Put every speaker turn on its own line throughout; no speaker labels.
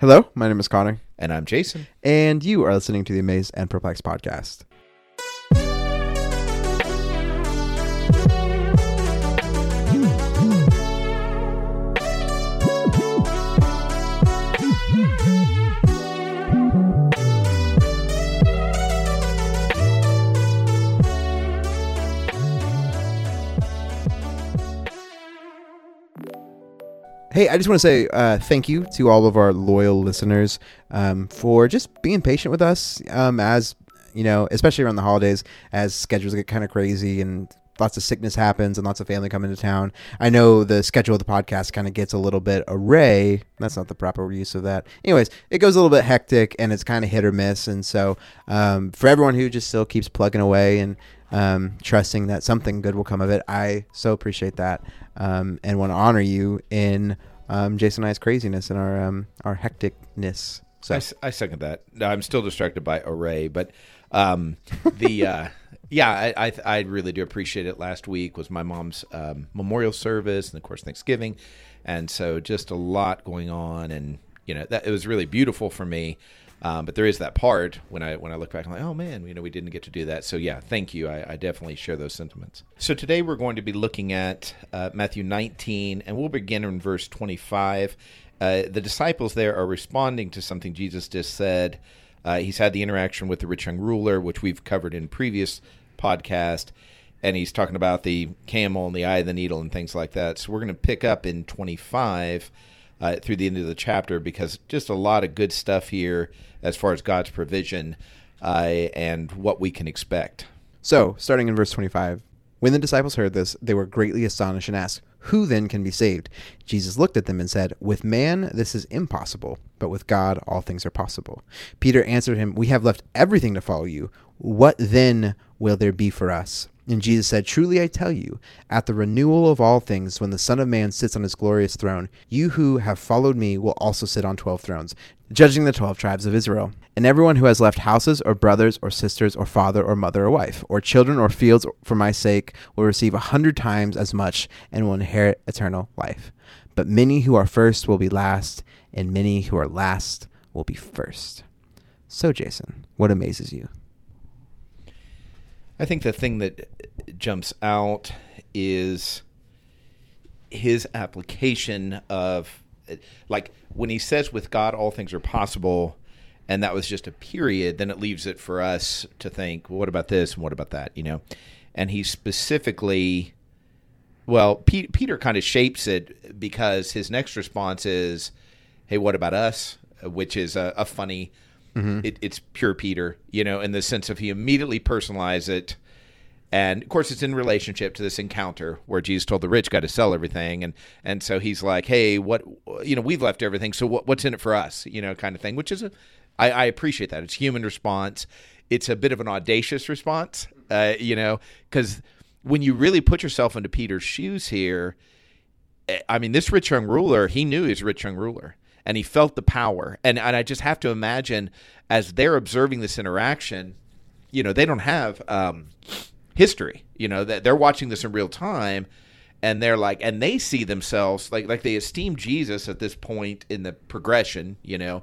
Hello, my name is Connor,
And I'm Jason.
and you are listening to the Amazed and Perplexed podcast. Hey, I just want to say uh, thank you to all of our loyal listeners um, for just being patient with us um, as, you know, especially around the holidays as schedules get kind of crazy and lots of sickness happens and lots of family come into town. I know the schedule of the podcast kind of gets a little bit array. That's not the proper use of that. Anyways, it goes a little bit hectic and it's kind of hit or miss. And so um, for everyone who just still keeps plugging away and um, trusting that something good will come of it, I so appreciate that um, and want to honor you in um, Jason and I's craziness and our um, our hecticness. So
I, I second that. No, I'm still distracted by array, but um, the uh, yeah, I, I I really do appreciate it. Last week was my mom's um, memorial service, and of course Thanksgiving, and so just a lot going on, and you know that it was really beautiful for me. Um, but there is that part when I when I look back, I'm like, oh man, you know, we didn't get to do that. So yeah, thank you. I, I definitely share those sentiments. So today we're going to be looking at uh, Matthew 19, and we'll begin in verse 25. Uh, the disciples there are responding to something Jesus just said. Uh, he's had the interaction with the rich young ruler, which we've covered in previous podcast, and he's talking about the camel and the eye of the needle and things like that. So we're going to pick up in 25 uh, through the end of the chapter because just a lot of good stuff here as far as God's provision uh, and what we can expect.
So, starting in verse 25, when the disciples heard this, they were greatly astonished and asked, Who then can be saved? Jesus looked at them and said, With man this is impossible, but with God all things are possible. Peter answered him, We have left everything to follow you. What then will there be for us? And Jesus said, Truly I tell you, at the renewal of all things, when the Son of Man sits on his glorious throne, you who have followed me will also sit on twelve thrones, judging the twelve tribes of Israel. And everyone who has left houses, or brothers, or sisters, or father, or mother, or wife, or children, or fields for my sake will receive a hundred times as much and will inherit eternal life. But many who are first will be last, and many who are last will be first. So, Jason, what amazes you?
I think the thing that jumps out is his application of like when he says with God all things are possible and that was just a period then it leaves it for us to think well, what about this? And what about that? You know? And he specifically well Pe- Peter kind of shapes it because his next response is hey what about us? which is a, a funny it, it's pure Peter, you know, in the sense of he immediately personalized it. And of course, it's in relationship to this encounter where Jesus told the rich guy to sell everything, and and so he's like, "Hey, what you know, we've left everything, so what, what's in it for us?" You know, kind of thing. Which is a, I, I appreciate that. It's human response. It's a bit of an audacious response, uh, you know, because when you really put yourself into Peter's shoes here, eh, I mean, this rich young ruler, he knew he was a rich young ruler and he felt the power. And, and I just have to imagine as they're observing this interaction, you know, they don't have um, history, you know, that they're watching this in real time and they're like, and they see themselves like, like they esteem Jesus at this point in the progression, you know,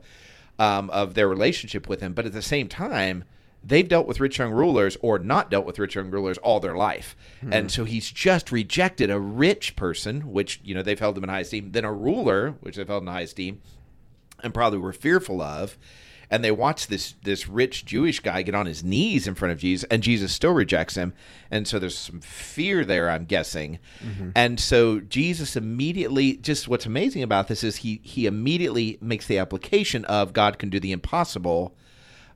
um, of their relationship with him. But at the same time, they've dealt with rich young rulers or not dealt with rich young rulers all their life. Hmm. And so he's just rejected a rich person, which, you know, they've held him in high esteem, then a ruler, which they've held in high esteem, and probably were fearful of. And they watch this this rich Jewish guy get on his knees in front of Jesus, and Jesus still rejects him. And so there's some fear there, I'm guessing. Mm-hmm. And so Jesus immediately, just what's amazing about this is he he immediately makes the application of God can do the impossible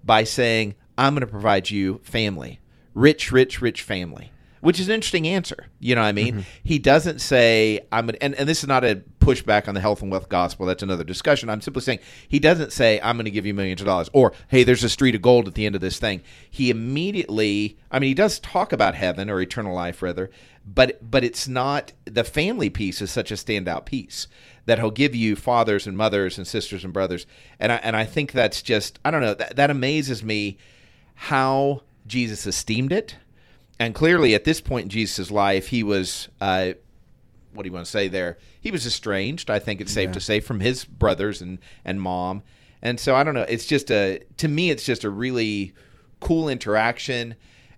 by saying, I'm going to provide you family, rich, rich, rich family, which is an interesting answer. You know what I mean? Mm-hmm. He doesn't say, I'm going and, and this is not a pushback on the health and wealth gospel. That's another discussion. I'm simply saying he doesn't say, I'm going to give you millions of dollars or, hey, there's a street of gold at the end of this thing. He immediately, I mean, he does talk about heaven or eternal life, rather, but, but it's not, the family piece is such a standout piece that he'll give you fathers and mothers and sisters and brothers. And I, and I think that's just, I don't know, that, that amazes me how Jesus esteemed it. And clearly, at this point in Jesus' life, he was uh, what do you want to say there? He was estranged. I think it's safe
Yeah.
to say from his brothers and and mom. And so I don't know. It's just a to me, it's just a really cool interaction,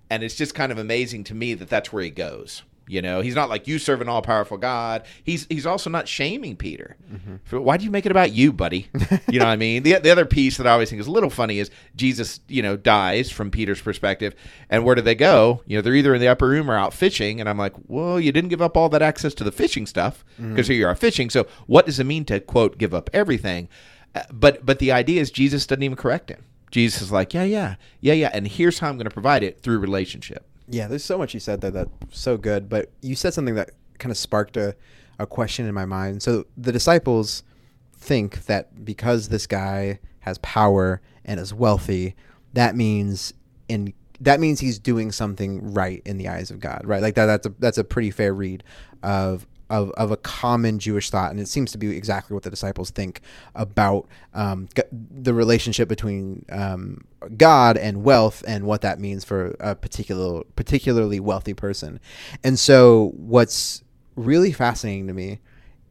and it's just kind of amazing to me that that's where he goes. You know, he's not like you serve an all powerful God. He's he's also not shaming Peter. For, Why do you make it about you, buddy? You know what I mean? The the other piece that I always think is a little funny is Jesus, you know, dies from Peter's perspective, and where do they go? You know, they're either in the upper room or out fishing, and I'm like, well, you didn't give up all that access to the fishing stuff because here you are fishing. So what does it mean to quote give up everything? Uh, But but the idea is Jesus doesn't even correct him. Jesus is like, yeah, yeah, yeah, yeah, and here's how I'm going to provide it through relationship.
Yeah, there's so much you said there that's so good, but you said something that kind of sparked a, a question in my mind. So the disciples think that because this guy has power and is wealthy, that means in that means he's doing something right in the eyes of God, right? Like that that's a that's a pretty fair read of of, of a common Jewish thought, and it seems to be exactly what the disciples think about um, g- the relationship between um, God and wealth, and what that means for a particular particularly wealthy person. And so, what's really fascinating to me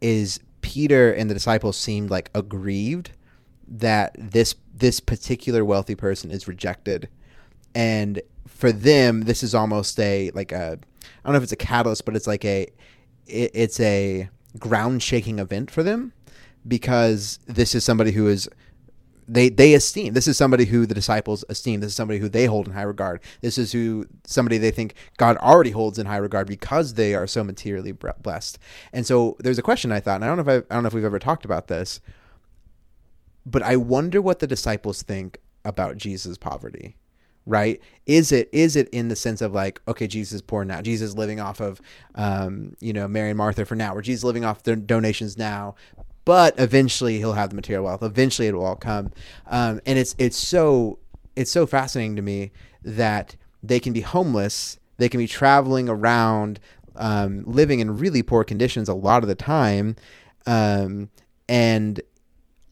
is Peter and the disciples seemed like aggrieved that this this particular wealthy person is rejected and for them this is almost a like a i don't know if it's a catalyst but it's like a it, it's a ground shaking event for them because this is somebody who is they they esteem this is somebody who the disciples esteem. This is somebody who they hold in high regard. This is who somebody they think god already holds in high regard because they are so materially blessed. And so there's a question i thought and i don't know if I, I don't know if we've ever talked about this but I wonder what the disciples think about Jesus' poverty. Right? Is it is it in the sense of like, okay, Jesus is poor now. Jesus is living off of, um, you know, Mary and Martha for now, or Jesus is living off their donations now, but eventually he'll have the material wealth. Eventually it will all come, um, and it's it's so it's so fascinating to me that they can be homeless, they can be traveling around, um, living in really poor conditions a lot of the time, um, and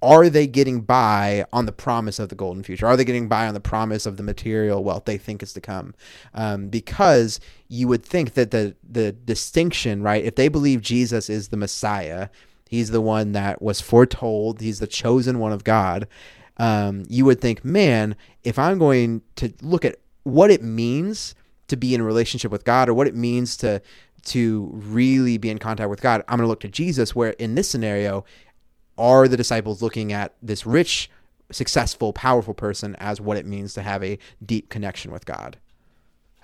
are they getting by on the promise of the golden future? Are they getting by on the promise of the material wealth they think is to come? Um, because you would think that the the distinction, right? If they believe Jesus is the Messiah, he's the one that was foretold, he's the chosen one of God. Um, you would think, man, if I'm going to look at what it means to be in a relationship with God, or what it means to to really be in contact with God, I'm going to look to Jesus. Where in this scenario, are the disciples looking at this rich, successful, powerful person as what it means to have a deep connection with God?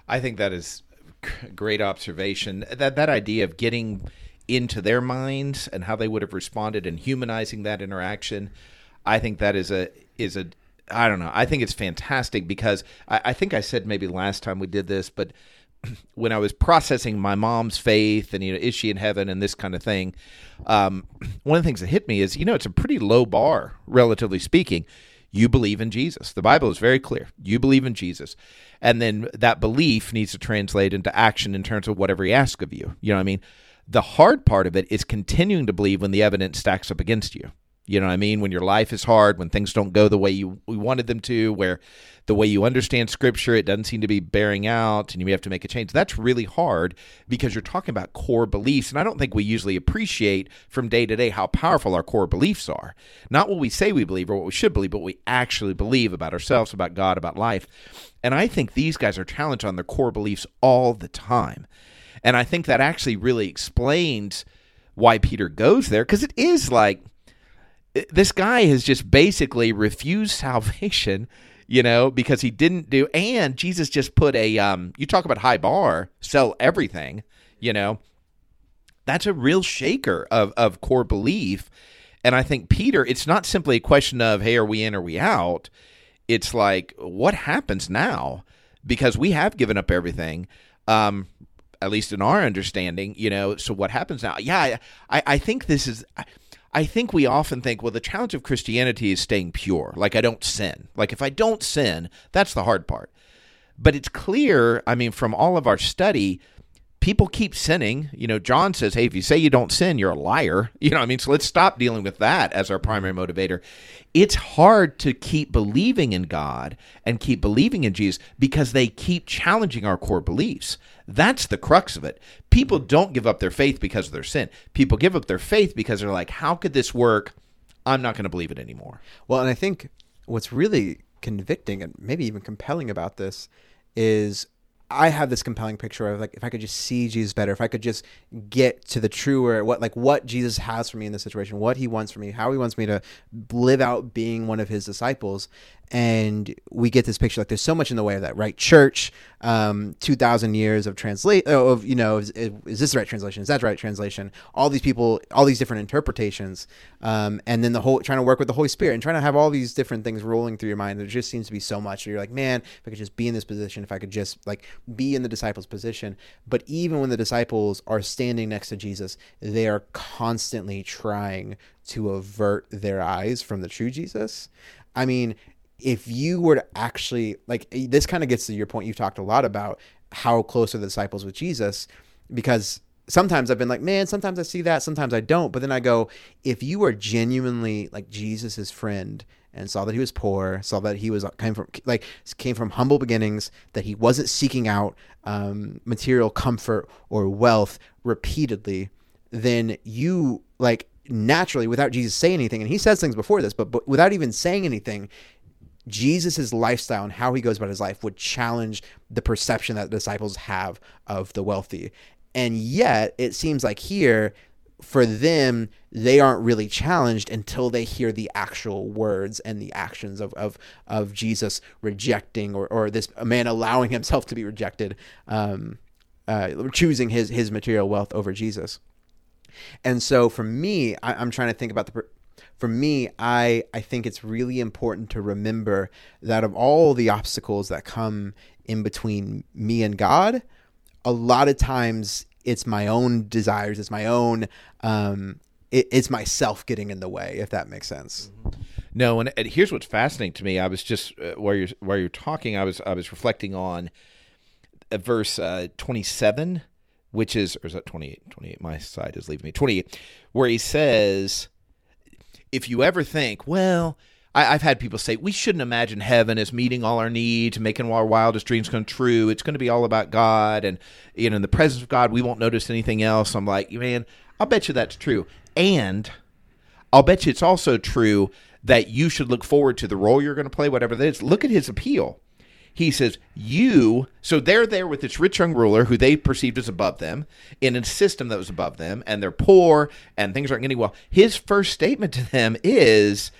I think that is great observation. That that idea of getting into their minds and how they would have responded and humanizing that interaction, I think that is a is a I don't know. I think it's fantastic because I, I think I said maybe last time we did this, but when I was processing my mom's faith and you know is she in heaven and this kind of thing, um, one of the things that hit me is you know it's a pretty low bar relatively speaking. You believe in Jesus. The Bible is very clear. You believe in Jesus, and then that belief needs to translate into action in terms of whatever He asks of you. You know what I mean? The hard part of it is continuing to believe when the evidence stacks up against you. You know what I mean? When your life is hard, when things don't go the way you we wanted them to, where the way you understand scripture, it doesn't seem to be bearing out and you may have to make a change. That's really hard because you're talking about core beliefs. And I don't think we usually appreciate from day to day how powerful our core beliefs are. Not what we say we believe or what we should believe, but what we actually believe about ourselves, about God, about life. And I think these guys are challenged on their core beliefs all the time. And I think that actually really explains why Peter goes there because it is like this guy has just basically refused salvation, you know, because he didn't do and Jesus just put a um you talk about high bar, sell everything, you know. That's a real shaker of of core belief. And I think Peter, it's not simply a question of hey, are we in or we out? It's like what happens now? Because we have given up everything. Um at least in our understanding, you know, so what happens now? Yeah, I, I think this is I think we often think, well, the challenge of Christianity is staying pure. Like, I don't sin. Like, if I don't sin, that's the hard part. But it's clear, I mean, from all of our study, people keep sinning. You know, John says, "Hey, if you say you don't sin, you're a liar." You know, what I mean, so let's stop dealing with that as our primary motivator. It's hard to keep believing in God and keep believing in Jesus because they keep challenging our core beliefs. That's the crux of it. People mm-hmm. don't give up their faith because of their sin. People give up their faith because they're like, "How could this work?" I'm not going to believe it anymore.
Well, and I think what's really convicting and maybe even compelling about this is I have this compelling picture of like if I could just see Jesus better, if I could just get to the truer what like what Jesus has for me in this situation, what he wants for me, how he wants me to live out being one of his disciples. And we get this picture like there's so much in the way of that, right? Church, um, two thousand years of translate of you know is, is, this the right translation? Is that the right translation? All these people, all these different interpretations, um, and then the whole trying to work with the Holy Spirit and trying to have all these different things rolling through your mind. There just seems to be so much. You're like, man, if I could just be in this position, if I could just like be in the disciples' position. But even when the disciples are standing next to Jesus, they are constantly trying to avert their eyes from the true Jesus. I mean, if you were to actually like this kind of gets to your point you've talked a lot about how close are the disciples with Jesus because sometimes I've been like, man, sometimes I see that, sometimes I don't. But then I go, if you are genuinely like Jesus's friend and saw that he was poor, saw that he was came from like came from humble beginnings, that he wasn't seeking out um, material comfort or wealth repeatedly, then you like naturally without Jesus saying anything, and he says things before this, but, but without even saying anything, Jesus' lifestyle and how he goes about his life would challenge the perception that the disciples have of the wealthy. And yet, it seems like here, for them, they aren't really challenged until they hear the actual words and the actions of, of, of Jesus rejecting or, or this man allowing himself to be rejected, um, uh, choosing his, his material wealth over Jesus. And so for me, I, am trying to think about the for me, I I think it's really important to remember that of all the obstacles that come in between me and God, a lot of times it's my own desires, it's my own um, it, it's myself getting in the way, if that makes sense.
No, and, and here's what's fascinating to me. I was just uh, while you're while you're talking, I was I was reflecting on verse uh, 27, which is or is that 28? 28. My side is leaving me 28, where he says if you ever think, well, I, have had people say we shouldn't imagine heaven as meeting all our needs, making all our wildest dreams come true. It's going to be all about God, and you know, in the presence of God, we won't notice anything else. I'm like, man, I'll bet you that's true, and I'll bet you it's also true that you should look forward to the role you're going to play, whatever that is. Look at his appeal he says, You, so they're there with this rich young ruler who they perceived as above them in a system that was above them, and they're poor and things aren't getting well. His first statement to them is,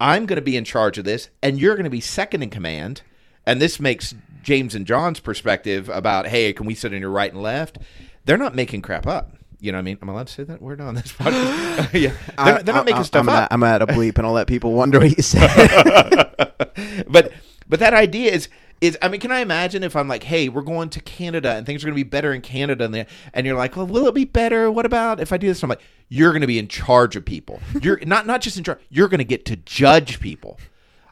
I'm going to be in charge of this, and you're going to be second in command. And this makes James and John's perspective about, hey, can we sit on your right and left? They're not making crap up. You know what I mean? I'm allowed to say that word on this podcast. yeah, they're, I, they're not I, making I, stuff
I'm
up.
I'm at a bleep, and I'll let people wonder what you said.
but but that idea is is I mean, can I imagine if I'm like, hey, we're going to Canada and things are going to be better in Canada, and, and you're like, well, will it be better? What about if I do this? I'm like, you're going to be in charge of people. You're not not just in charge. You're going to get to judge people.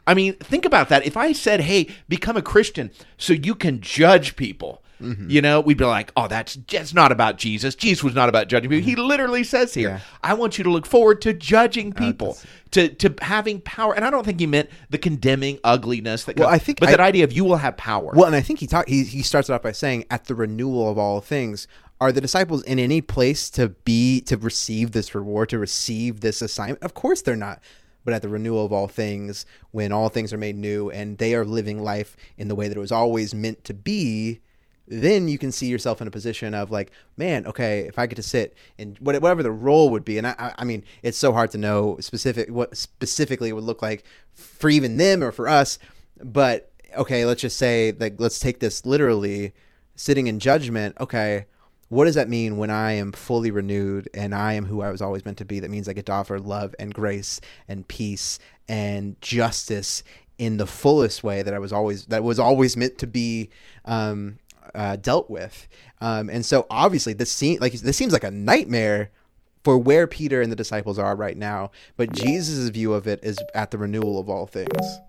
I mean, think about that. If I said, hey, become a Christian so you can judge people. Mm-hmm. You know, we'd be like, "Oh, that's just not about Jesus. Jesus was not about judging people." He mm-hmm. literally says here, yeah. "I want you to look forward to judging people, uh, to to having power." And I don't think he meant the condemning ugliness that. Well, comes, I think, but I, that idea of you will have power.
Well, and I think he talk he he starts it off by saying, "At the renewal of all things." Are the disciples in any place to be to receive this reward, to receive this assignment? Of course they're not but at the renewal of all things, when all things are made new and they are living life in the way that it was always meant to be, then you can see yourself in a position of like, man, okay, if I get to sit in whatever the role would be, and I, I mean, it's so hard to know specific what specifically it would look like for even them or for us, but okay, let's just say like let's take this literally, sitting in judgment. Okay, what does that mean when I am fully renewed and I am who I was always meant to be? That means I get to offer love and grace and peace and justice in the fullest way that I was always that was always meant to be um, uh, dealt with. Um, and so obviously this seems like this seems like a nightmare for where Peter and the disciples are right now. But Jesus' view of it is at the renewal of all things.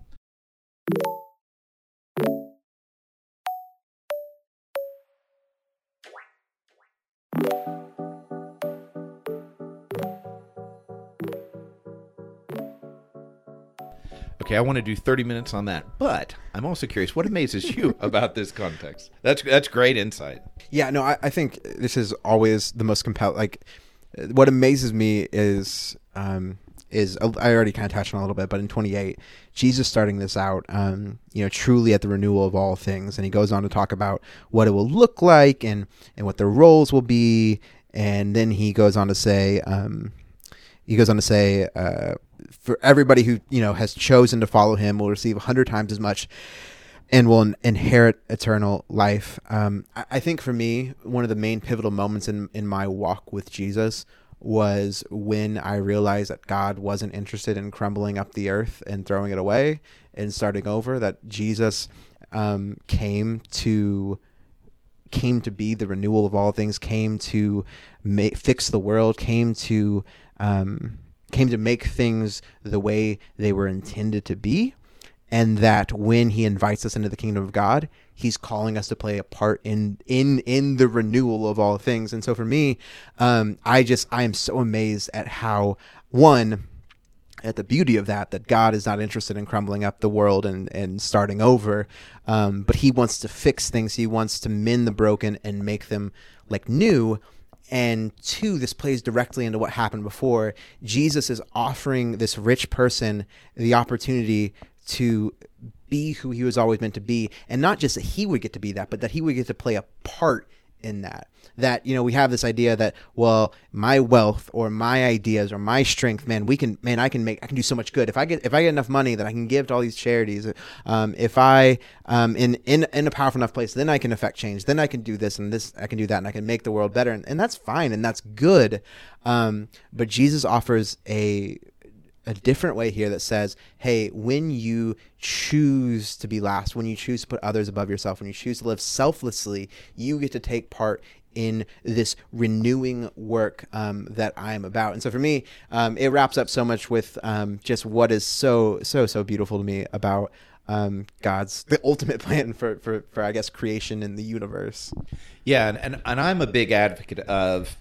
Okay, I want to do 30 minutes on that. But I'm also curious, what amazes you about this context? That's that's great insight.
Yeah, no, I, I think this is always the most compelling. Like, what amazes me is, um, is uh, I already kind of touched on a little bit, but in 28, Jesus starting this out, um, you know, truly at the renewal of all things, and he goes on to talk about what it will look like and and what their roles will be, and then he goes on to say, um, he goes on to say, uh, for everybody who you know has chosen to follow him will receive a hundred times as much and will inherit eternal life. Um, I-, think for me, one of the main pivotal moments in, in my walk with Jesus was when I realized that God wasn't interested in crumbling up the earth and throwing it away and starting over. That Jesus um, came to came to be the renewal of all things, came to make, fix the world, came to um, came to make things the way they were intended to be and that when he invites us into the kingdom of God, he's calling us to play a part in in in the renewal of all things. And so for me, um, I just I am so amazed at how one at the beauty of that that God is not interested in crumbling up the world and and starting over, um, but He wants to fix things. He wants to mend the broken and make them like new and two, this plays directly into what happened before. Jesus is offering this rich person the opportunity to be who he was always meant to be. And not just that he would get to be that, but that he would get to play a part in that. That, you know, we have this idea that, well, my wealth or my ideas or my strength, man, we can, man, I can make, I can do so much good. If I get, if I get enough money that I can give to all these charities, um, if I, um, in, in, in a powerful enough place, then I can affect change. Then I can do this and this, I can do that and I can make the world better. And, and that's fine and that's good. Um, but Jesus offers a, a different way here that says, hey, when you choose to be last, when you choose to put others above yourself, when you choose to live selflessly, you get to take part in this renewing work um, that I'm about. And so for me, um, it wraps up so much with um, just what is so, so, so beautiful to me about um, God's the ultimate plan for, for, for, I guess, creation in the universe.
Yeah. And, and, and I'm a big advocate of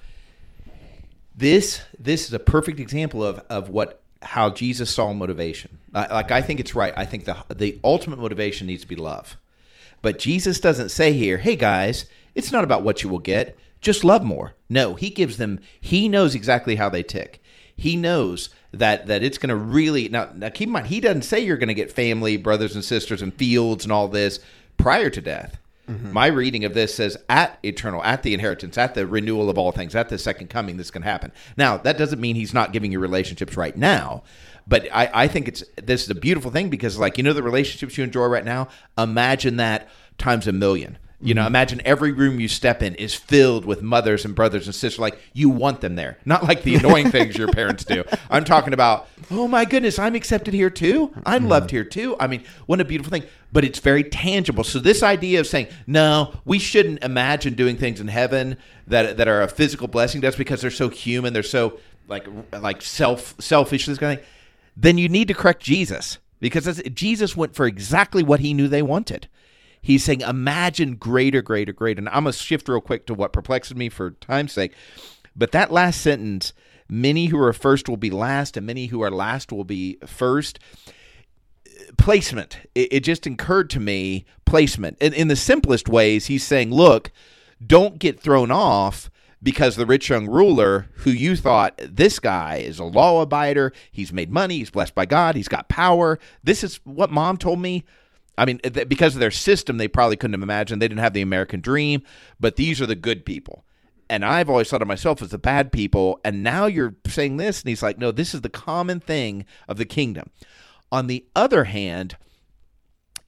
this. This is a perfect example of, of what how Jesus saw motivation. Like I think it's right. I think the the ultimate motivation needs to be love. But Jesus doesn't say here, "Hey guys, it's not about what you will get, just love more." No, he gives them he knows exactly how they tick. He knows that that it's going to really now, now keep in mind he doesn't say you're going to get family, brothers and sisters and fields and all this prior to death. Mm-hmm. My reading of this says at eternal, at the inheritance, at the renewal of all things, at the second coming, this can happen. Now, that doesn't mean he's not giving you relationships right now, but I, I think it's this is a beautiful thing because, like, you know, the relationships you enjoy right now, imagine that times a million. You know, mm-hmm. imagine every room you step in is filled with mothers and brothers and sisters. Like you want them there, not like the annoying things your parents do. I'm talking about, oh my goodness, I'm accepted here too. I'm loved mm-hmm. here too. I mean, what a beautiful thing. But it's very tangible. So this idea of saying no, we shouldn't imagine doing things in heaven that that are a physical blessing. That's because they're so human. They're so like like self selfish. This kind of thing. Then you need to correct Jesus because Jesus went for exactly what he knew they wanted he's saying, imagine greater, greater, greater. And I'm going to shift real quick to what perplexes me for time's sake. But that last sentence, many who are first will be last, and many who are last will be first. Placement. It, it just occurred to me placement. In, in the simplest ways, he's saying, look, don't get thrown off because the rich young ruler who you thought this guy is a law abider, he's made money, he's blessed by God, he's got power. This is what mom told me I mean, because of their system, they probably couldn't have imagined. They didn't have the American dream, but these are the good people. And I've always thought of myself as the bad people. And now you're saying this. And he's like, no, this is the common thing of the kingdom. On the other hand,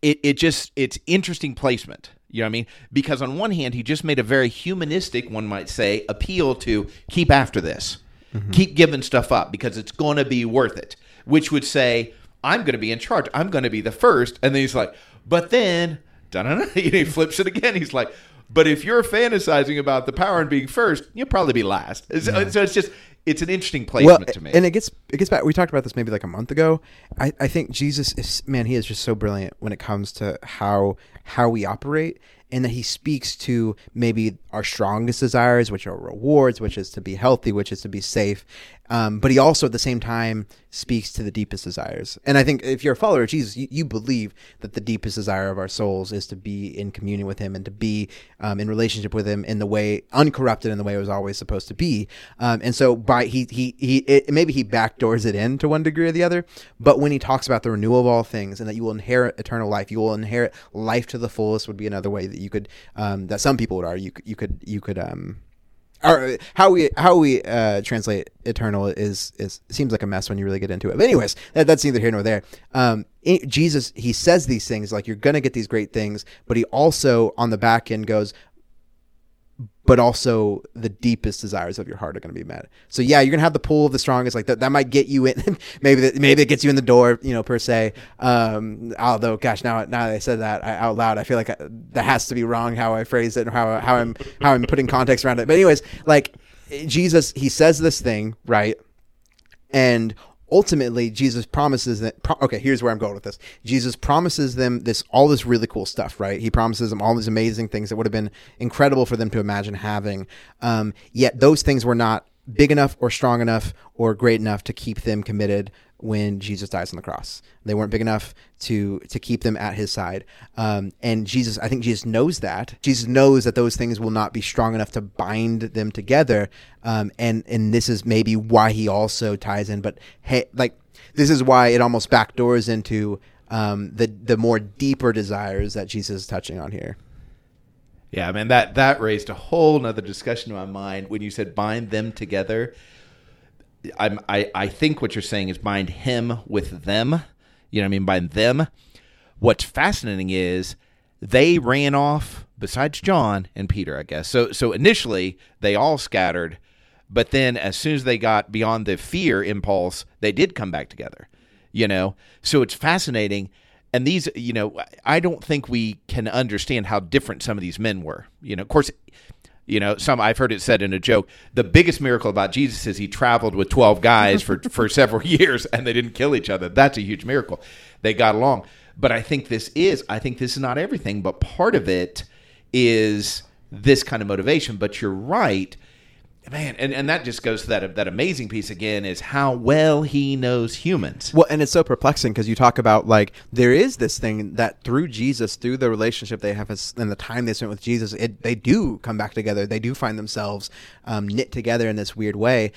it, it just, it's interesting placement. You know what I mean? Because on one hand, he just made a very humanistic, one might say, appeal to keep after this, mm-hmm. keep giving stuff up because it's going to be worth it, which would say, I'm going to be in charge. I'm going to be the first. And then he's like, but then, he flips it again. He's like, but if you're fantasizing about the power and being first, you'll probably be last. So, yeah. so it's just, it's an interesting
well,
placement to me.
and it gets it gets back. We talked about this maybe like a month ago. I, I think Jesus is man. He is just so brilliant when it comes to how how we operate, and that he speaks to maybe our strongest desires, which are rewards, which is to be healthy, which is to be safe. Um, but he also at the same time speaks to the deepest desires. And I think if you're a follower of Jesus, you, you believe that the deepest desire of our souls is to be in communion with him and to be um, in relationship with him in the way uncorrupted in the way it was always supposed to be. Um, and so by he he he it, maybe he backdoors it in to one degree or the other. But when he talks about the renewal of all things and that you will inherit eternal life, you will inherit life to the fullest would be another way that you could um, that some people would argue you could you could you could um or how we how we uh, translate eternal is is seems like a mess when you really get into it. But anyways, that, that's neither here nor there. Um, Jesus he says these things like you're gonna get these great things, but he also on the back end goes, but also the deepest desires of your heart are going to be met. So yeah, you're going to have the pull of the strongest. Like that, that might get you in. maybe that, maybe it gets you in the door, you know, per se. Um, although, gosh, now now that I said that I, out loud, I feel like I, that has to be wrong how I phrase it and how how I'm how I'm putting context around it. But anyways, like Jesus, he says this thing right, and ultimately jesus promises that pro- okay here's where i'm going with this. Jesus promises them this all this really cool stuff right? He promises them all these amazing things that would have been incredible for them to imagine having. Um, yet those things were not big enough or strong enough or great enough to keep them committed when Jesus dies on the cross. They weren't big enough to to keep them at his side. Um, and Jesus, I think Jesus knows that. Jesus knows that those things will not be strong enough to bind them together. Um, and and this is maybe why he also ties in. But hey, like this is why it almost backdoors into um, the the more deeper desires that Jesus is touching on here.
Yeah, man, that that raised a whole nother discussion in my mind when you said bind them together. I'm, I I think what you're saying is bind him with them. You know what I mean? Bind them. What's fascinating is they ran off besides John and Peter, I guess. So so initially they all scattered, but then as soon as they got beyond the fear impulse, they did come back together. You know? So it's fascinating and these you know i don't think we can understand how different some of these men were you know of course you know some i've heard it said in a joke the biggest miracle about jesus is he traveled with 12 guys for for several years and they didn't kill each other. That's a huge miracle. They got along. But i think this is i think this is not everything but part of it is this kind of motivation. But you're right man and, and that just goes to that that amazing piece again is how well he knows humans
Well, and it's so perplexing because you talk about like there is this thing that through Jesus, through the relationship they have and the time they spent with Jesus, it, they do come back together. They do find themselves um, knit together in this weird way,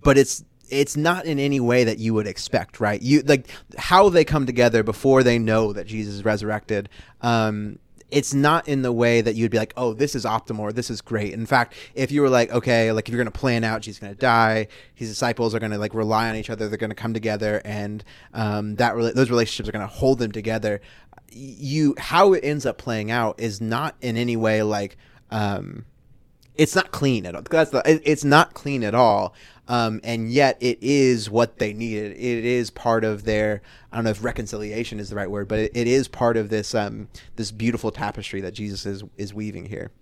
but it's it's not in any way that you would expect, right? You like how they come together before they know that Jesus is resurrected. Um, it's not in the way that you'd be like, oh, this is optimal or this is great. In fact, if you were like, okay, like if you're going to plan out, she's going to die, his disciples are going to like rely on each other, they're going to come together, and um, that rela- those relationships are going to hold them together. You how it ends up playing out is not in any way like. Um, it's not clean at all. That's the, it- it's not clean at all. Um, and yet it is what they needed. It is part of their. I don't know if reconciliation is the right word, but it, it is part of this um, this beautiful tapestry that Jesus is is weaving here.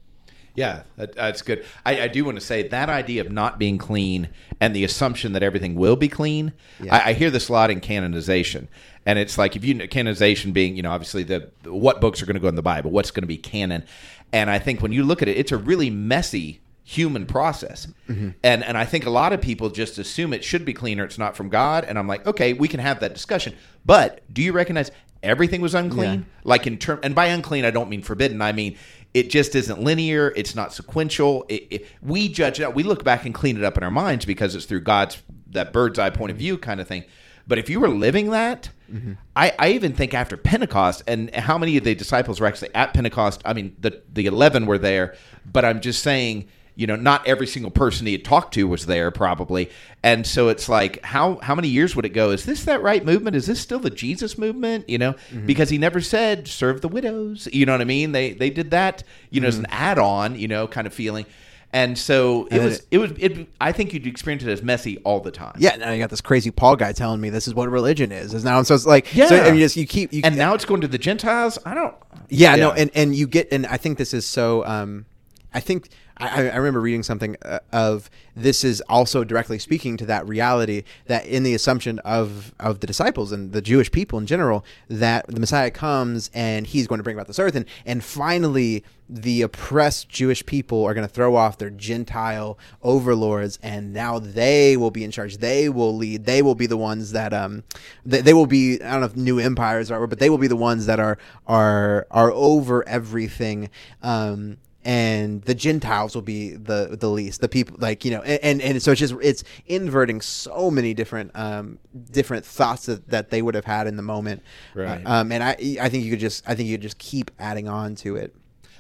Yeah, that, that's good. I, I do want to say that idea of not being clean and the assumption that everything will be clean.
Yeah.
I, I hear this a lot in canonization, and it's like if you canonization being, you know, obviously the what books are going to go in the Bible, what's going to be canon, and I think when you look at it, it's a really messy human process, mm-hmm. and and I think a lot of people just assume it should be clean or it's not from God, and I'm like, okay, we can have that discussion, but do you recognize everything was unclean?
Yeah.
like in term and by unclean i don't mean forbidden i mean it just isn't linear it's not sequential it, it, we judge it out we look back and clean it up in our minds because it's through god's that bird's eye point of view kind of thing. But if you were living that mm-hmm. I, I even think after pentecost and how many of the disciples were actually at pentecost i mean the the 11 were there but i'm just saying you know not every single person he had talked to was there probably. And so it's like how how many years would it go? Is this that right movement? Is this still the jesus movement? You know because he never said serve the widows. You know what i mean? They they did that you know as an add-on you know kind of feeling. And so it
And
was
it-
it was it i think you'd experience it as messy all the time.
Yeah, now you got this crazy Paul guy telling me this is what religion is. Is now so it's like
Yeah.
So, and you just you keep you
and now it's going to the gentiles? I don't
Yeah, no, and and you get, and I think this is so. Um, I think I, I remember reading something uh, of this is also directly speaking to that reality that in the assumption of of the disciples and the Jewish people in general that the Messiah comes and he's going to bring about this earth and and finally the oppressed Jewish people are going to throw off their Gentile overlords, and now they will be in charge. They will lead. They will be the ones that um, they, they will be. I don't know if new empires are, but they will be the ones that are are are over everything. Um, and the Gentiles will be the the least. The people like you know, and and so it's just it's inverting so many different um different thoughts that, that they would have had in the moment.
Right.
Uh, um, and I I think you could just I think you could just keep adding on to it.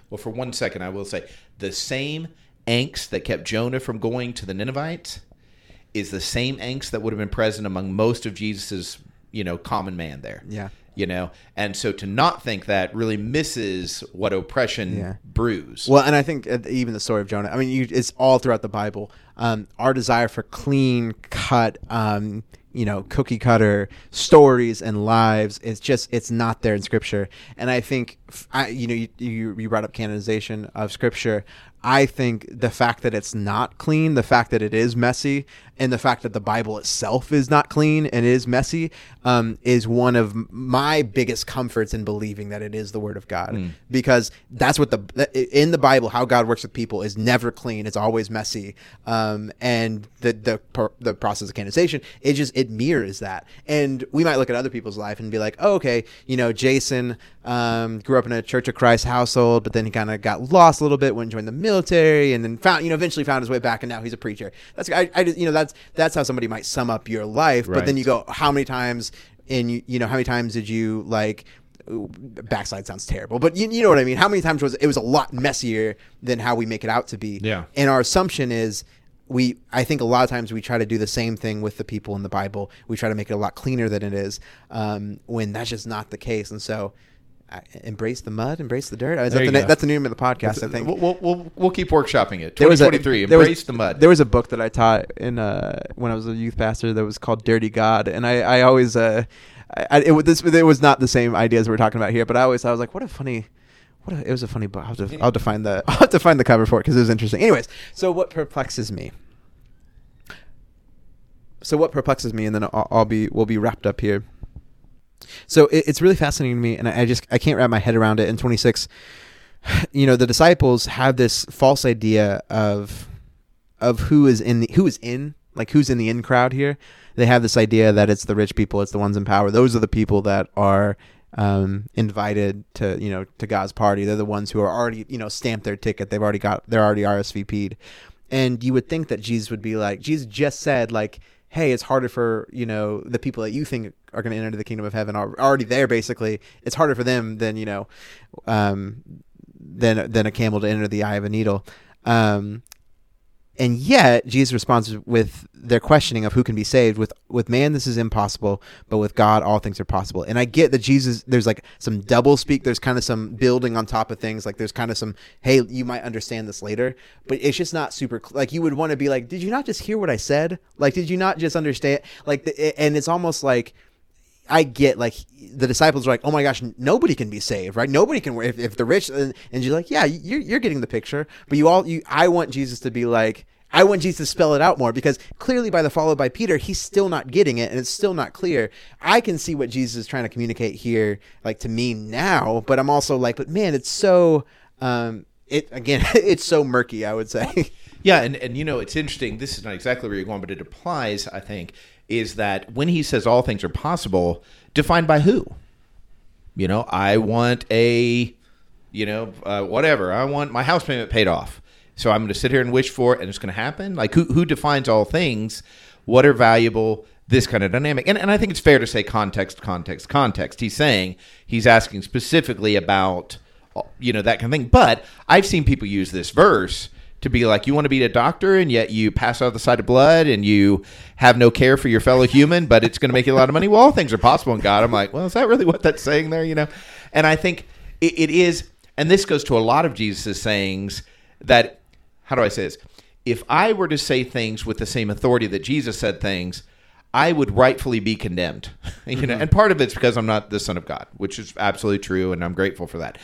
Well, for one second, I will say the same angst that kept Jonah from going to the Ninevites is the same angst that would have been present among most of Jesus's, you know, common man there.
Yeah.
You know, and so to not think that really misses what oppression
Yeah.
brews.
Well, and I think uh, even the story of Jonah. I mean, you, it's all throughout the Bible. Um, our desire for clean cut, um, you know, cookie cutter stories and lives. It's just it's not there in Scripture. And I think, I, you know, you, you you brought up canonization of Scripture. I think the fact that it's not clean, the fact that it is messy, and the fact that the Bible itself is not clean and is messy, um, is one of my biggest comforts in believing that it is the Word of God, because that's what the in the Bible how God works with people is never clean; it's always messy, um, and the the the process of canonization it just it mirrors that. And we might look at other people's life and be like, oh, okay, you know, Jason um, grew up in a Church of Christ household, but then he kind of got lost a little bit when he joined the military, and then found you know eventually found his way back, and now he's a preacher. That's I, I just you know that's that's how somebody might sum up your life. But then you go, how many times in you you know how many times did you like backslide sounds terrible but you, you know what i mean how many times was it was a lot messier than how we make it out to be
Yeah.
and our assumption is we i think a lot of times we try to do the same thing with the people in the bible we try to make it a lot cleaner than it is um, when that's just not the case and so embrace the mud embrace the dirt Is that the, na- that's the name of the podcast i think
We'll, we'll, we'll, keep workshopping it.
there was a
2023,
there was-
embrace the mud.
There was a book that I taught in uh, when I was a youth pastor that was called Dirty God, and I, I always uh, I, it, was- this it was not the same ideas we're talking about here, but I always I was like, what a funny. What a, it was a funny book. I'll, have to, I'll define the I'll have to find the cover for it because it was interesting. Anyways, so what perplexes me? So what perplexes me, and then I'll, I'll be we'll be wrapped up here. So it, it's really fascinating to me, and I, I just I can't wrap my head around it. In 26, you know, the disciples have this false idea of of who is in the who is in like who's in the in crowd here. They have this idea that it's the rich people, it's the ones in power. Those are the people that are um, invited to you know to God's party. They're the ones who are already you know stamped their ticket. They've already got they're already RSVP'd. And you would think that Jesus would be like Jesus just said like, hey, it's harder for you know the people that you think are going to enter the kingdom of heaven are already there. Basically, it's harder for them than you know um, than than a camel to enter the eye of a needle. Um, and yet Jesus responds with their questioning of who can be saved. With with man, this is impossible, but with God, all things are possible. And I get that Jesus, there's like some double speak. There's kind of some building on top of things. Like there's kind of some, hey, you might understand this later, but it's just not super. Like you would want to be like, did you not just hear what I said? Like did you not just understand? Like, the, and it's almost like. I get like the disciples are like, oh my gosh, nobody can be saved, right? Nobody can. If, if the rich and, and you're like, yeah, you're you're getting the picture, but you all you. I want Jesus to be like, I want Jesus to spell it out more because clearly by the followed by Peter, he's still not getting it and it's still not clear. I can see what Jesus is trying to communicate here, like to me now, but I'm also like, but man, it's so. Um, it again, it's so murky. I would say.
Yeah, and, and you know, it's interesting. This is not exactly where you're going, but it applies, I think, is that when he says all things are possible, defined by who? You know, I want a, you know, uh, whatever. I want my house payment paid off. So I'm going to sit here and wish for it, and it's going to happen. Like, who, who defines all things? What are valuable? This kind of dynamic. And, and I think it's fair to say context, context, context. He's saying he's asking specifically about, you know, that kind of thing. But I've seen people use this verse to be like, you want to be a doctor and yet you pass out the side of blood and you have no care for your fellow human, but it's going to make you a lot of money. Well, all things are possible in God. I'm like, well, is that really what that's saying there? You know? And I think it, it is, and this goes to a lot of Jesus' sayings that, how do I say this? If I were to say things with the same authority that Jesus said things, I would rightfully be condemned. you know, mm-hmm. and part of it's because I'm not the son of God, which is absolutely true, and I'm grateful for that.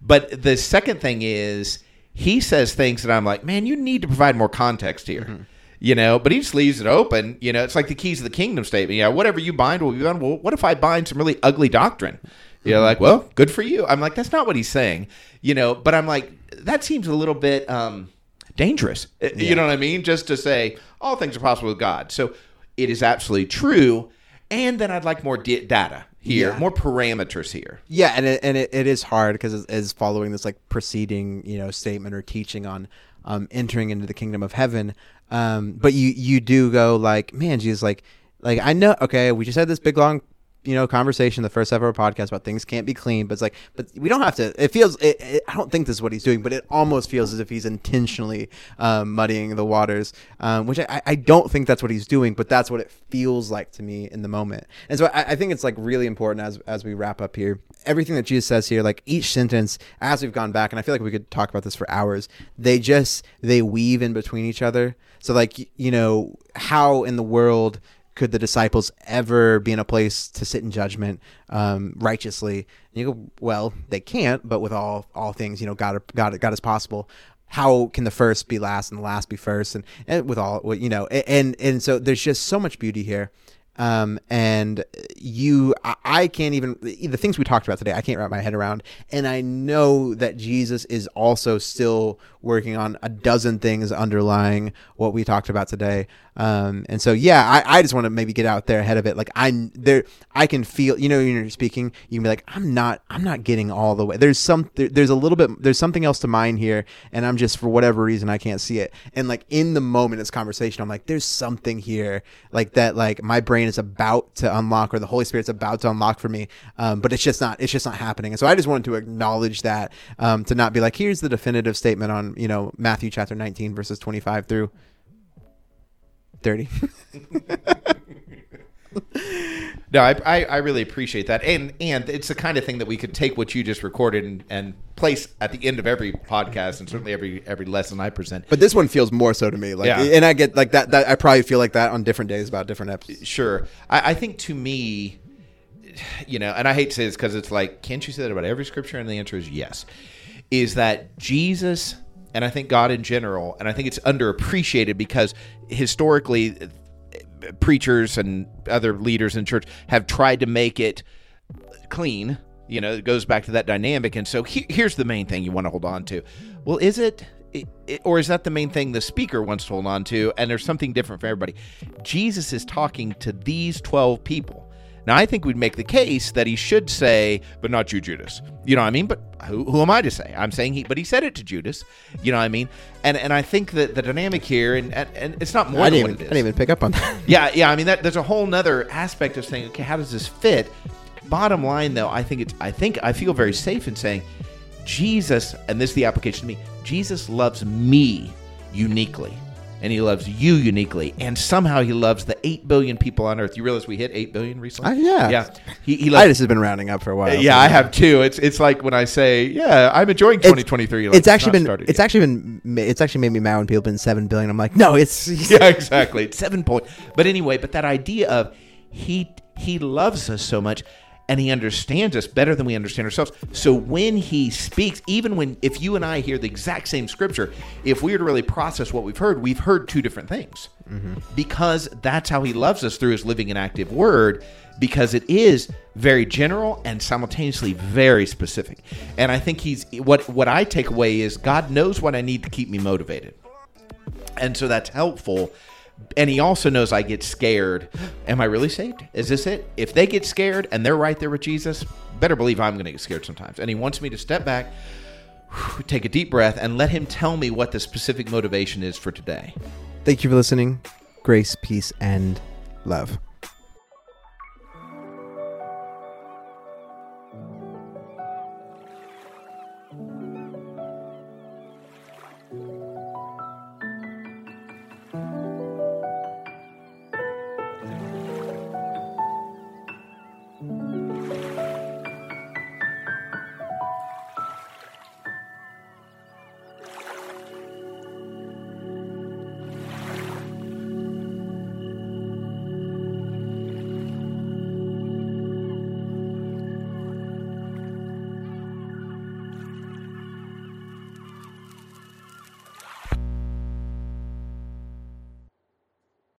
But the second thing is he says things that I'm like, man, you need to provide more context here. Mm-hmm. You know, but he just leaves it open. You know, it's like the keys of the kingdom statement. Yeah, whatever you bind will be bound. Well, what if I bind some really ugly doctrine? You're mm-hmm. like, well, good for you. I'm like, that's not what he's saying. You know, but I'm like, that seems a little bit um, dangerous. Uh, You know what I mean? Just to say all things are possible with God. So it is absolutely true. And then I'd like more data here,
Yeah.
more parameters here.
Yeah, and it, and it, it is hard because as following this like preceding you know statement or teaching on um, entering into the kingdom of heaven, um, but you you do go like, man, Jesus, like like I know, okay, we just had this big long you know conversation the first ever podcast about things can't be clean, but it's like, but we don't have to. It feels, it, it, I don't think this is what he's doing, but it almost feels as if he's intentionally um, muddying the waters, um, which I, I don't think that's what he's doing, but that's what it feels like to me in the moment. And so I, I think it's like really important as as we wrap up here. Everything that Jesus says here, like each sentence, as we've gone back, and I feel like we could talk about this for hours. They just they weave in between each other. So like you know how in the world could the disciples ever be in a place to sit in judgment um, righteously? And you go, well, they can't, but with all all things, you know, God God God is possible. How can the first be last and the last be first? And, and with all, you know, and and so there's just so much beauty here um, and you I, I can't even the things we talked about today i can't wrap my head around and i know that jesus is also still working on a dozen things underlying what we talked about today um, and so yeah i, I just want to maybe get out there ahead of it. Like i there i can feel you know when you're speaking you can be like i'm not i'm not getting all the way. There's some there, there's a little bit there's something else to mine here and i'm just for whatever reason i can't see it. And like in the moment it's conversation i'm like there's something here like that like my brain is about to unlock or the holy spirit's about to unlock for me um, but it's just not it's just not happening. And so i just wanted to acknowledge that um, to not be like here's the definitive statement on you know matthew chapter 19 verses 25 through 30
No, I, I, I really appreciate that, and and it's the kind of thing that we could take what you just recorded and, and place at the end of every podcast, and certainly every every lesson I present.
but this one feels more so to me like
Yeah.
and i get like that, that i probably feel like that on different days about different episodes
Sure, I, I think to me, you know, and I hate to say this because it's like, can't you say that about every scripture? And the answer is yes. Is that Jesus, and I think God in general, and I think it's underappreciated because historically, preachers and other leaders in church have tried to make it clean. You know, it goes back to that dynamic. And so he, here's the main thing you want to hold on to. Well, is it, it, it- or is that the main thing the speaker wants to hold on to? And there's something different for everybody. Jesus is talking to these 12 people. Now, I think we'd make the case that he should say, but not you, Judas. You know what I mean? But who, who am I to say? I'm saying he, but he said it to Judas. You know what I mean? And and I think that the dynamic here, and and, it's not more
I
than
didn't,
what
even, I didn't even pick up on that
Yeah, yeah. I mean, that there's a whole nother aspect of saying, okay, how does this fit? Bottom line, though, I think it's. I think I feel very safe in saying, Jesus, and this is the application to me. Jesus loves me uniquely, and He loves you uniquely, and somehow He loves the eight billion people on Earth. You realize we hit eight billion recently?
Uh, yeah.
yeah. He, he
i just have been rounding up for a while
yeah,
so-
I have too. It's it's like when I say, yeah, I'm enjoying 2023. like,
it's actually been
started
it's
yet.
actually been it's actually made me mad when people have been seven billion. I'm like, no, it's
yeah, exactly. It's seven point. But anyway, but that idea of he he loves us so much and he understands us better than we understand ourselves. So when he speaks, even when if you and I hear the exact same scripture, if we were to really process what we've heard, we've heard two different things. Mm-hmm. Because that's how he loves us through his living and active word because it is very general and simultaneously very specific. And I think he's what what I take away is God knows what I need to keep me motivated and so that's helpful and he also knows i get scared. Am i really saved? Is this it? If they get scared and they're right there with jesus better believe i'm going to get scared sometimes. And he wants me to step back take a deep breath and let him tell me what the specific motivation is for today.
Thank you for listening. Grace, peace, and love.